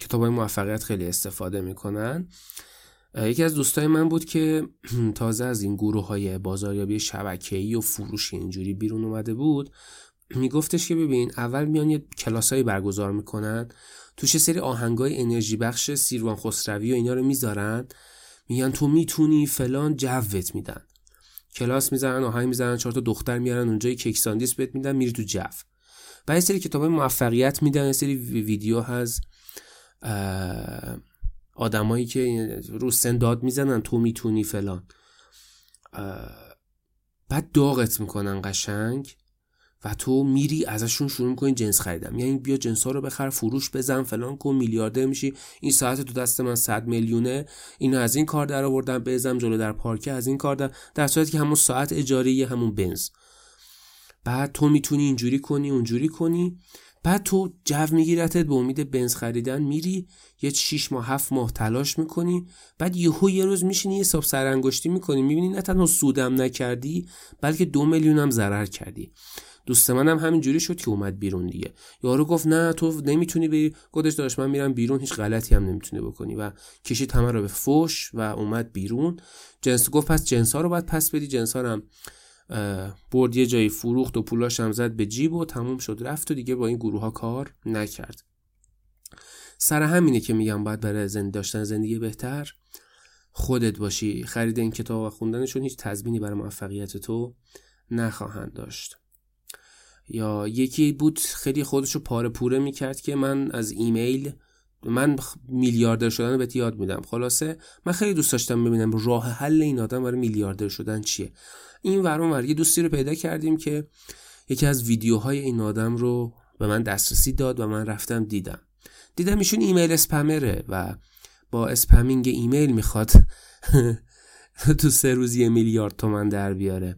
کتاب های موفقیت خیلی استفاده می‌کنن. یکی از دوستای من بود که *clears throat* تازه از این گروه های بازاریابی شبکه‌ای و فروش اینجوری بیرون اومده بود. میگفتش که ببین اول میان یه کلاسایی برگزار می‌کنن توش یه سری آهنگای انرژی بخش سیروان خسروی و اینا رو می‌ذارن میگن تو می‌تونی فلان جوت میدن. کلاس می‌ذارن آهنگ می‌ذارن چهار تا دختر میارن اونجا کیک ساندیس بهت میدن میری تو جو. بعد سری کتاب موفقیت میدن سری ویدیو هست. آدمایی که رو سن داد می‌زنن تو می‌تونی فلان. بعد داغت می‌کنن قشنگ و تو میری ازشون شروع می‌کنی جنس خریدم یعنی بیا جنس ها رو بخر فروش بزن فلان کن میلیاردر میشی. این ساعت تو دست من 100 میلیونه. اینو از این کار در آوردم بزنم جلو در پارکه از این کار در در صورتی که همون ساعت اجاری همون بنز. بعد تو می‌تونی اینجوری کنی اونجوری کنی. بعد تو جو میگیرتت به امید بنز خریدن میری یه 6 ماه هفت ماه تلاش می‌کنی بعد یهو یه روز میشینی حساب سرانگشتی می‌کنی می‌بینی نه تنها سودم نکردی بلکه دو میلیون هم ضرر کردی. دوست منم همین جوری شد که اومد بیرون دیگه. یارو گفت نه تو نمی‌تونی بری. گفتش داشت من میرم بیرون هیچ غلطی هم نمی‌تونی بکنی. و کشید همه رو به فوش و اومد بیرون. جنس گفت پس جنس ها رو باید پس بدی. جنس ها هم برد یه جایی فروخت و پولاش هم زد به جیب و تموم شد. رفت و دیگه با این گروه ها کار نکرد. سر همینه که میگم باید برای زندگی داشتن زندگی بهتر خودت باشی. خرید این کتاب و خوندنشون هیچ تضمینی برای موفقیت تو نخواهند داشت. یا یکی بود خیلی خودشو پاره پوره می‌کرد که من از ایمیل من میلیاردر شدن بهت یاد میدم. خلاصه؟ من خیلی دوست داشتم ببینم راه حل این آدم برای میلیاردر شدن چیه. این ورون ور یه دوستی رو پیدا کردیم که یکی از ویدیوهای این آدم رو به من دسترسی داد و من رفتم دیدم. دیدم ایشون ایمیل spammer ه و با spamming ایمیل می‌خواد *laughs* تو سه روز یه میلیارد تومن در بیاره.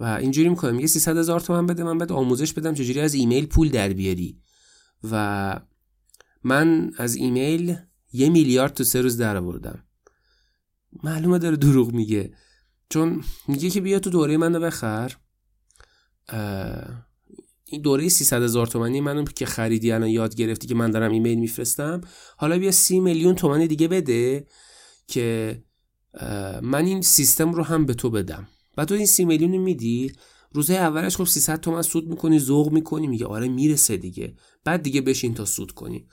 و اینجوری می‌کنه. میگه 300 هزار تومن بده من بعد آموزش بدم چجوری از ایمیل پول در بیاری. و من از ایمیل یه میلیارد تو سه روز در آوردم. معلومه داره دروغ میگه. چون میگه که بیا تو دوره منو بخر. این دوره 300 هزار تومنی منو که خریدی الان یاد گرفتی که من دارم ایمیل میفرستم. حالا بیا سی میلیون تومن دیگه بده که من این سیستم رو هم به تو بدم. و تو این سی میلیون میدی. روزه اولش خب 300 تومن سود می‌کنی ذوق می‌کنی میگه آره می‌رسه دیگه. بعد دیگه بشین تا سود کنی.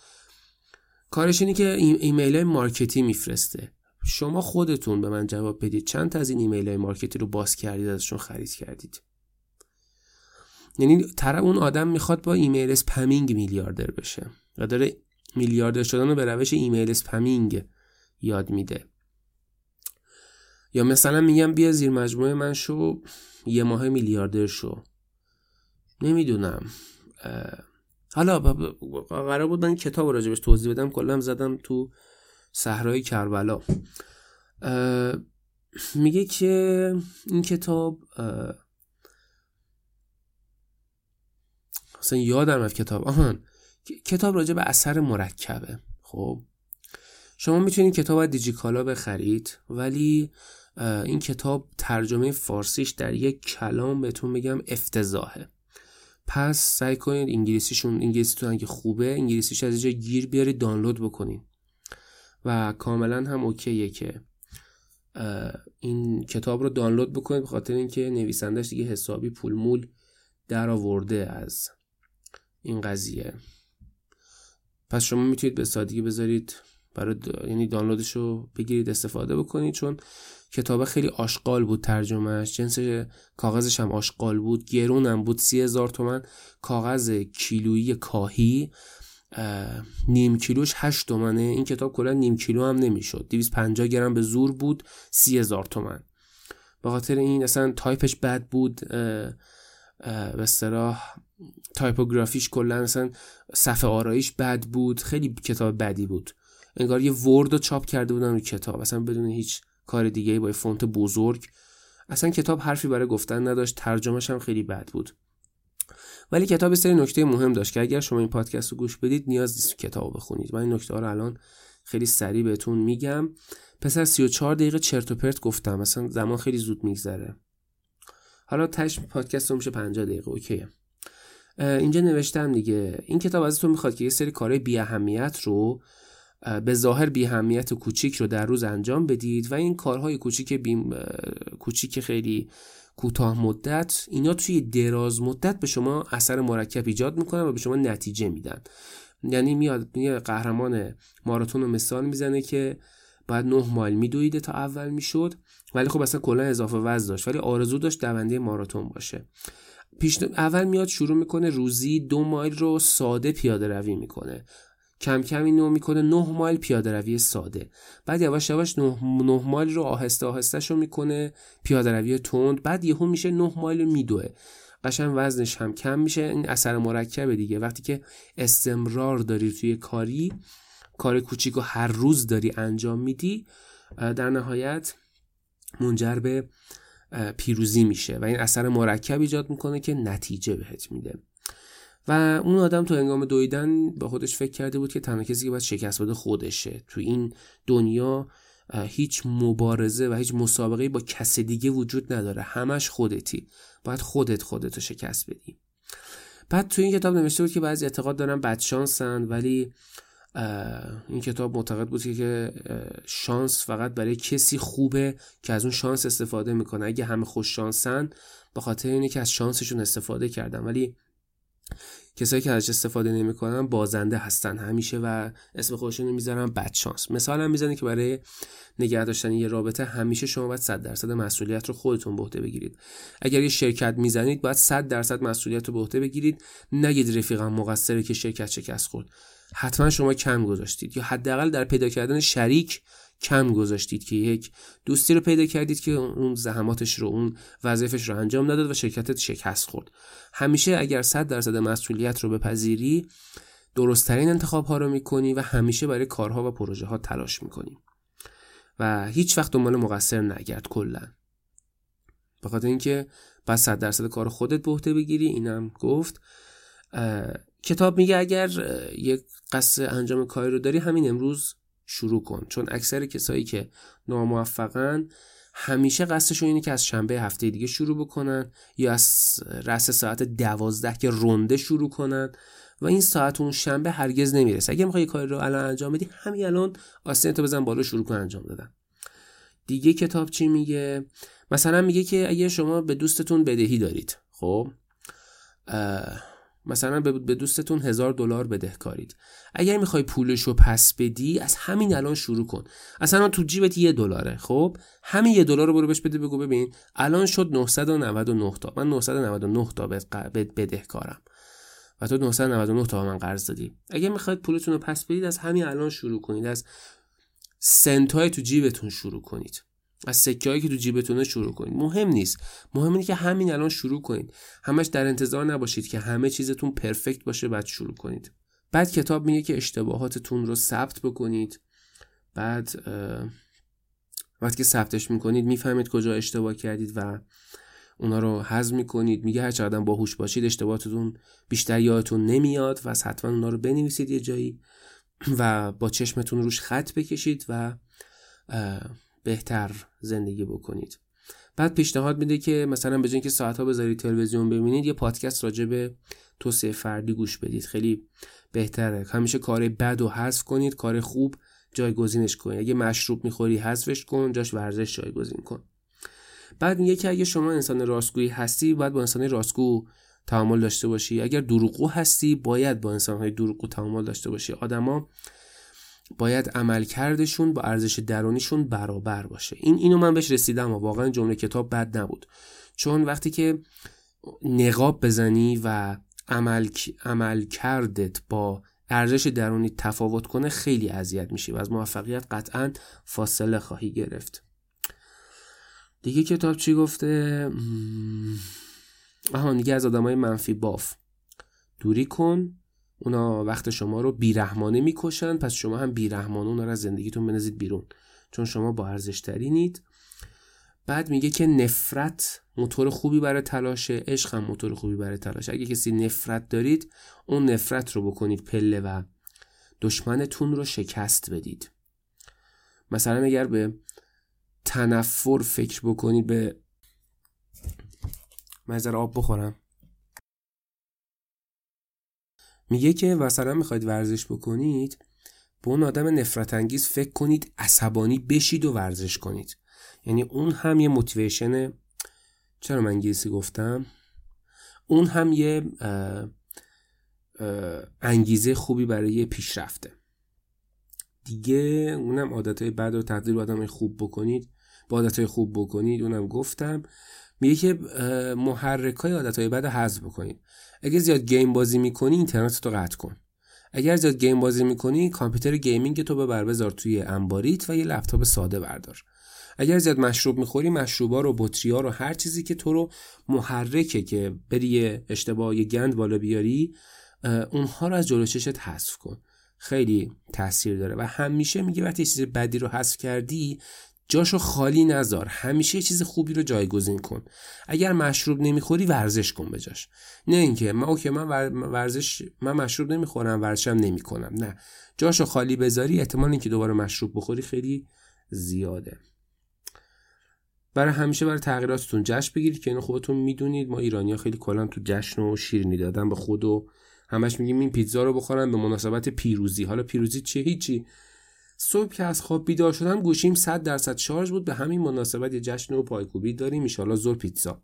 کارش اینه که ایمیل های market ی میفرسته. شما خودتون به من جواب بدید. چند تا از این ایمیل های market ی رو باز کردید ازشون خرید کردید؟ یعنی تر اون آدم می‌خواد با ایمیل spamming میلیاردر بشه و داره میلیاردر شدن رو به روش ایمیل spamming یاد میده. یا مثلا میگم بیا زیر مجموعه من شو یه ماه میلیاردر شو. نمی‌دونم. حالا قرار بود من کتاب راجبش توضیح بدم. کلم زدم تو صحرای کربلا. میگه که این کتاب اصلا یادم از کتاب. آهان کتاب راجع به اثر مرکبه. خب شما می‌تونید کتاب از دیجیکالا بخرید ولی این کتاب ترجمه فارسیش در یک کلام بهتون بگم افتضاحه. پس سعی کنید انگلیسیشون انگلیسیتون اگه خوبه انگلیسیش از اینجا گیر بیارید دانلود بکنید و کاملا هم اوکیه که این کتاب رو دانلود بکنید به خاطر اینکه نویسندش دیگه حسابی پول مول در آورده از این قضیه. پس شما می‌تونید به سادگی بذارید برای یعنی دانلودش رو بگیرید استفاده بکنید چون کتاب خیلی آشغال بود ترجمهش جنس کاغذش هم آشغال بود. گرون هم بود. سی هزار تومن. کاغذ کیلویی کاهی. نیم کیلوش هشت تومنه. این کتاب کلا نیم کیلو هم نمی‌شد. 250 گرم به زور بود. سی هزار تومن. به خاطر این اصلا تایپش بد بود. به اصطلاح تایپوگرافیش کلا اصلا صفحه آرایش بد بود. خیلی کتاب بدی بود. انگار یه Word رو چاپ کرده بودن رو کتاب. اصلا بدون هیچ کار دیگه با فونت بزرگ. اصلا کتاب حرفی برای گفتن نداشت ترجمهش هم خیلی بد بود. ولی کتاب سری نکته مهم داشت که اگر شما این پادکست رو گوش بدید نیاز نیست کتاب بخونید. من این نکته ها رو الان خیلی سریع بهتون میگم. پسر 34 دقیقه چرت و پرت گفتم. مثلا زمان خیلی زود میگذره. حالا تش پادکست رو میشه 50 دقیقه. اوکیه. اینجا نوشتم دیگه. این کتاب ازتون می‌خواد که یه سری کارهای بی اهمیت رو به ظاهر بی اهمیت کوچیک رو در روز انجام بدید و این کارهای کوچیک بی کوچیک خیلی کوتاه مدت اینا توی دراز مدت به شما اثر مرکب ایجاد می‌کنن و به شما نتیجه میدن. یعنی میاد میاد قهرمان ماراتون رو مثال می‌زنه که بعد 9 مایل میدویده تا اول می‌شد ولی خب اصلا کلا اضافه وزن داشت ولی آرزو داشت دونده ماراتون باشه. پیش اول میاد شروع می‌کنه روزی دو مایل رو ساده پیاده روی می‌کنه. کم کم اینو می‌کنه 9 مایل پیاده روی ساده. بعد یواش یواش 9 مایل رو آهسته آهسته شو می‌کنه پیاده روی تند. بعد یهو میشه 9 مایل رو میدوه. قشنگ وزنش هم کم میشه. این اثر مرکبه دیگه. وقتی که استمرار داری توی کاری کار کوچیک هر روز داری انجام میدی در نهایت منجر به پیروزی میشه. و این اثر مرکب ایجاد می‌کنه که نتیجه بهت میده. و اون آدم تو هنگام دویدن با خودش فکر کرده بود که تنها کسی که باید شکست بده خودشه. تو این دنیا هیچ مبارزه و هیچ مسابقه با کس دیگه وجود نداره. همش خودتی. باید خودت خودتو شکست بدی. بعد تو این کتاب نوشته بود که بعضی اعتقاد دارن بدشانسن ولی این کتاب معتقد بود که شانس فقط برای کسی خوبه که از اون شانس استفاده می‌کنه. اگه همه خوش شانسن به خاطر اینه که از شانسشون استفاده کردن. ولی کسایی که ازش استفاده نمی‌کنن بازنده هستن همیشه و اسم خودشون رو می‌ذارن بد شانس مثال هم می‌زنه که برای نگه داشتن یه رابطه همیشه شما باید 100 درصد مسئولیت رو خودتون به عهده بگیرید. اگر یه شرکت می‌زنید باید 100 درصد مسئولیت رو به عهده بگیرید. نگید رفیقم مقصره که شرکت شکست خورد. حتما شما کم گذاشتید یا حداقل در پیدا کردن شریک کم گذاشتید که یک دوستی رو پیدا کردید که اون زحماتش رو اون وظیفش رو انجام نداد و شرکتت شکست خورد. همیشه اگر 100 درصد مسئولیت رو بپذیری درستترین انتخاب ها رو می‌کنی و همیشه برای کارها و پروژه ها تلاش می‌کنی. و هیچ وقت دنبال مقصر نگرد کلا. به خاطر اینکه بعد 100 درصد کار خودت به عهده بگیری اینم گفت. کتاب میگه اگر یک قصد انجام کاری رو داری همین امروز شروع کن. چون اکثر کسایی که ناموفقن همیشه قصدشون اینه که از شنبه هفته دیگه شروع بکنن یا از رس ساعت دوازده که رونده شروع کنن و این ساعت اون شنبه هرگز نمی‌رسه. اگه می‌خوای کاری رو الان انجام بدی همین الان آستین تو بزن بالا شروع کن انجام دادن. دیگه کتاب چی میگه؟ مثلا میگه که اگه شما به دوستتون بدهی دارید. خب؟ مثلا به دوستتون هزار دلار بدهکارید. اگر می‌خوای پولش رو پس بدی از همین الان شروع کن. اصلا تو جیبت یه دلاره خب؟ همین یه دلار رو برو بهش بده بگو ببین الان شد 999 تا. من 999 تا بدهکارم. و تو 999 تا من قرض دادی. اگر می‌خواید پولتون رو پس بدید از همین الان شروع کنید. از سنت های تو جیبتون شروع کنید. از سکه هایی که تو جیبتونه شروع کنید. مهم نیست. مهم اینه که همین الان شروع کنید. همش در انتظار نباشید که همه چیزتون پرفکت باشه بعد شروع کنید. بعد کتاب میگه که اشتباهاتتون رو ثبت بکنید. بعد وقتی که ثبتش می‌کنید می‌فهمید کجا اشتباه کردید و اونا رو هضم می‌کنید. میگه هر چقدر باهوش باشید اشتباهاتتون بیشتر یادتون نمیاد و حتما اونا رو بنویسید یه جایی و با چشمتون روش خط بکشید و بهتر زندگی بکنید. بعد پیشنهاد میده که مثلا به که ساعت ها بذارید تلویزیون ببینید یه پادکست راجع به توسعه فردی گوش بدید. خیلی بهتره. همیشه کار بد و حذف کنید کار خوب جایگزینش کنید. اگه مشروب می‌خوری حذفش کن جاش ورزش جایگزین کن. بعد میگه که اگه شما انسان راستگویی هستی باید با انسان راستگو تعامل داشته باشی. اگر دروغگو هستی باید با انسانهای دروغگو تعامل داشته باشی. آدما باید عملکردشون با ارزش درونیشون برابر باشه. این اینو من بهش رسیدم و واقعا جمله کتاب بد نبود. چون وقتی که نقاب بزنی و عمل, عمل کردت با ارزش درونی تفاوت کنه خیلی اذیت میشی و از موفقیت قطعا فاصله خواهی گرفت. دیگه کتاب چی گفته؟ آها دیگه از آدمای منفی باف. دوری کن. اونا وقت شما رو بیرحمانه می‌کشن. پس شما هم بیرحمانه اونا رو از زندگیتون بنزید بیرون. چون شما با ارزش ترینید. بعد میگه که نفرت موتور خوبی برای تلاشه. عشق هم موتور خوبی برای تلاشه. اگه کسی نفرت دارید اون نفرت رو بکنید پله و دشمنتون رو شکست بدید. مثلا اگر به تنفر فکر بکنید به مزر آب بخورم. میگه که مثلا می‌خواید ورزش بکنید به اون آدم نفرت انگیز فکر کنید عصبانی بشید و ورزش کنید. یعنی اون هم یه موتیویشن چرا من انگلیسی گفتم؟ اون هم یه انگیزه خوبی برای پیشرفته. دیگه اونم عادتهای بد رو تبدیل آدم خوب بکنید. با عادتهای خوب بکنید اونم گفتم. میگه که محرک های عادت های بد حذف بکنید. اگه زیاد game بازی می‌کنی اینترنت تو قطع کن. اگر زیاد game بازی می‌کنی کامپیوتر gaming تو ببر بذار توی انباریت و یه لپتاپ ساده بردار. اگر زیاد مشروب می‌خوری مشروبا رو بطریا رو هر چیزی که تو رو محرکه که بری اشتباه یه گند بالا بیاری اونها رو از جلو چشت حذف کن. خیلی تاثیر داره. و همیشه میگه وقتی چیز بدی رو حذف کردی جاشو خالی نذار. همیشه چیز خوبی رو جایگزین کن. اگر مشروب نمی‌خوری ورزش کن به جاش. نه اینکه من اوکی من ورزش من مشروب نمی‌خورم ورزشم نمی‌کنم. نه. جاشو خالی بذاری احتمال اینکه دوباره مشروب بخوری خیلی زیاده. برای همیشه برای تغییراتتون جشن بگیرید که اینو خودتون می‌دونید. ما ایرانی خیلی کلا تو جشن و شیرینی دادن به خود و همش میگیم این پیتزا رو بخورم به مناسبت پیروزی. حالا پیروزی چه هیچی. صبح که از خواب بیدار شدم گوشیم 100 درصد شارژ بود. به همین مناسبت یه جشن و پایکوبی داریم. ان زور پیتزا.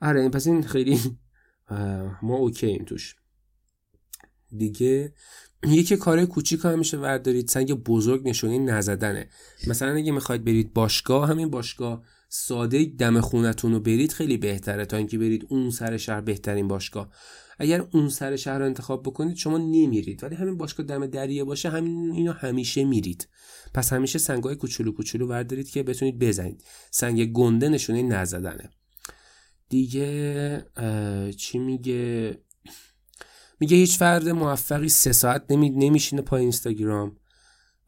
آره این پس این خیلی ما اوکییم توش. دیگه یکی کار کوچیک همیشه وردارید. سنگ بزرگ نشونی نزدنه. مثلا اگه می‌خواید برید باشگاه همین باشگاه ساده دم خونتون رو برید خیلی بهتره تا اینکه برید اون سر شهر بهترین باشگاه. اگر اون سر شهر رو انتخاب بکنید شما نمیرید. ولی همین باشگاه دم دریه باشه همین اینو همیشه میرید. پس همیشه سنگای کوچولو کوچولو وردارید که بتونید بزنید. سنگ گنده نشونه نزدنه. دیگه چی میگه؟ میگه هیچ فرد موفقی سه ساعت نمی... نمیشینه پای اینستاگرام.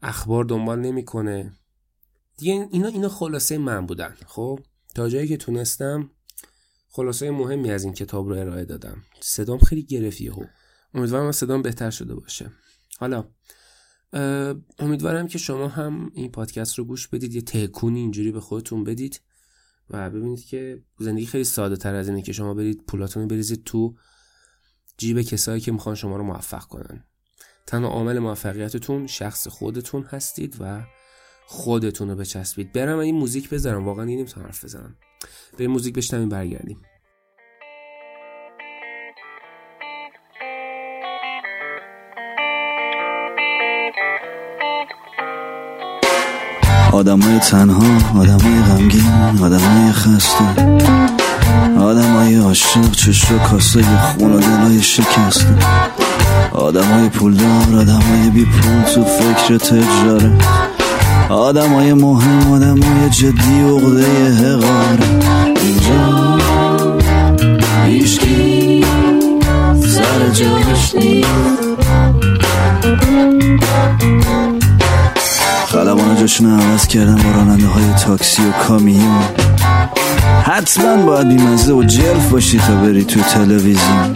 اخبار دنبال نمی‌کنه. دیگه اینا اینا خلاصه من بودن. خب؟ تا جایی که تونستم خلاصه مهمی از این کتاب رو ارائه دادم. صدام خیلی گرفیه هو امیدوارم صدام بهتر شده باشه. حالا امیدوارم که شما هم این پادکست رو گوش بدید. یه تکونی اینجوری به خودتون بدید و ببینید که زندگی خیلی ساده تر از اینه که شما برید پولاتون بریزید تو جیب کسایی که می‌خوان شما رو موفق کنن. تنها عامل موفقیتتون شخص خودتون هستید و خودتون رو بچسبید. برم این موزیک بذارم. واقعا نمی‌تونم حرف بزنم. به موزیک بشنویم برگردیم. آدمای تنها آدمای غمگین آدمای خسته. آدمای عاشق چشم کاسه خون و دلای شکسته. آدمای پولدار آدمای بی پول تو فکر تجارت آدمای مهم آدمای جدی عقده حقارت اینجا هیشکی سر جاش خلبان جاشون عوض کردن با راننده های تاکسی و کامیون. حتما باید بیمزه و جلف باشی تا بری تو تلویزیون.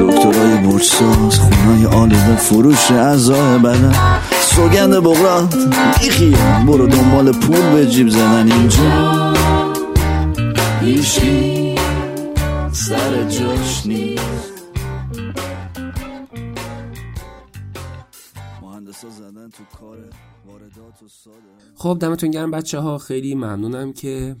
دکترای برساز خونای آلوده فروش اعضای بدن. سوگند بغرات بیخیه برو دنبال پول به جیب زدن اینجا. هیشکی سر جاش نیست. زدن تو کار واردات و ساده. خب دمتون گرم بچه ها خیلی ممنونم که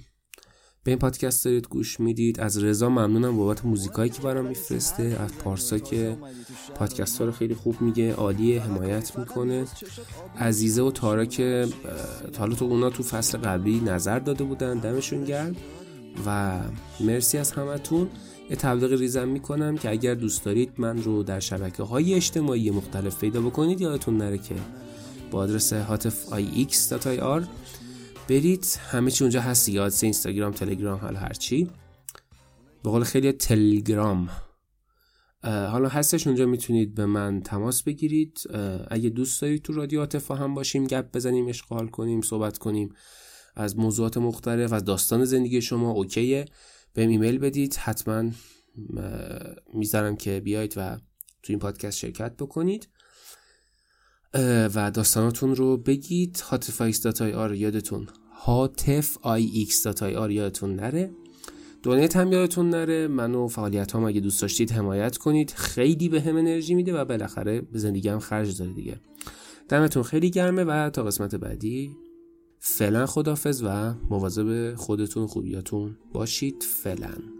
به این پادکست دارید گوش می‌دید. از رضا ممنونم بابت موزیکایی که برام میفرسته از پارسا که پادکست ها رو خیلی خوب میگه عالیه حمایت می‌کنه. عزیزه و تارا که اه، تا حالا تو اونا تو فصل قبلی نظر داده بودن دمشون گرم. و مرسی از همتون. یه تبلیغ ریزم می‌کنم که اگر دوست دارید من رو در شبکه های اجتماعی مختلف پیدا بکنید یادتون نره که با آدرس هاتف ix.ir برید. همه چی اونجا هست. آدرس اینستاگرام تلگرام حالا هرچی به قول خیلی تلگرام. حالا هستش اونجا می‌تونید به من تماس بگیرید. اگه دوست دارید تو رادیو عاطفه هم باشیم گپ بزنیم اشغال کنیم صحبت کنیم. از موضوعات مختلف از داستان زندگی شما اوکیه. بهم ایمیل بدید. حتما می‌ذارم که بیاید و تو این پادکست شرکت بکنید. و داستاناتون رو بگید. هاتفایکس.ir یادتون. آی یادتون نره. دونیت هم یادتون نره. منو فعالیت هم اگه دوست داشتید حمایت کنید. خیلی به هم انرژی میده و بالاخره به هم خرج داره دیگه. دمتون خیلی گرمه و تا قسمت بعدی فعلا خدافز و مواظب خودتون خوبیاتون باشید. فعلا.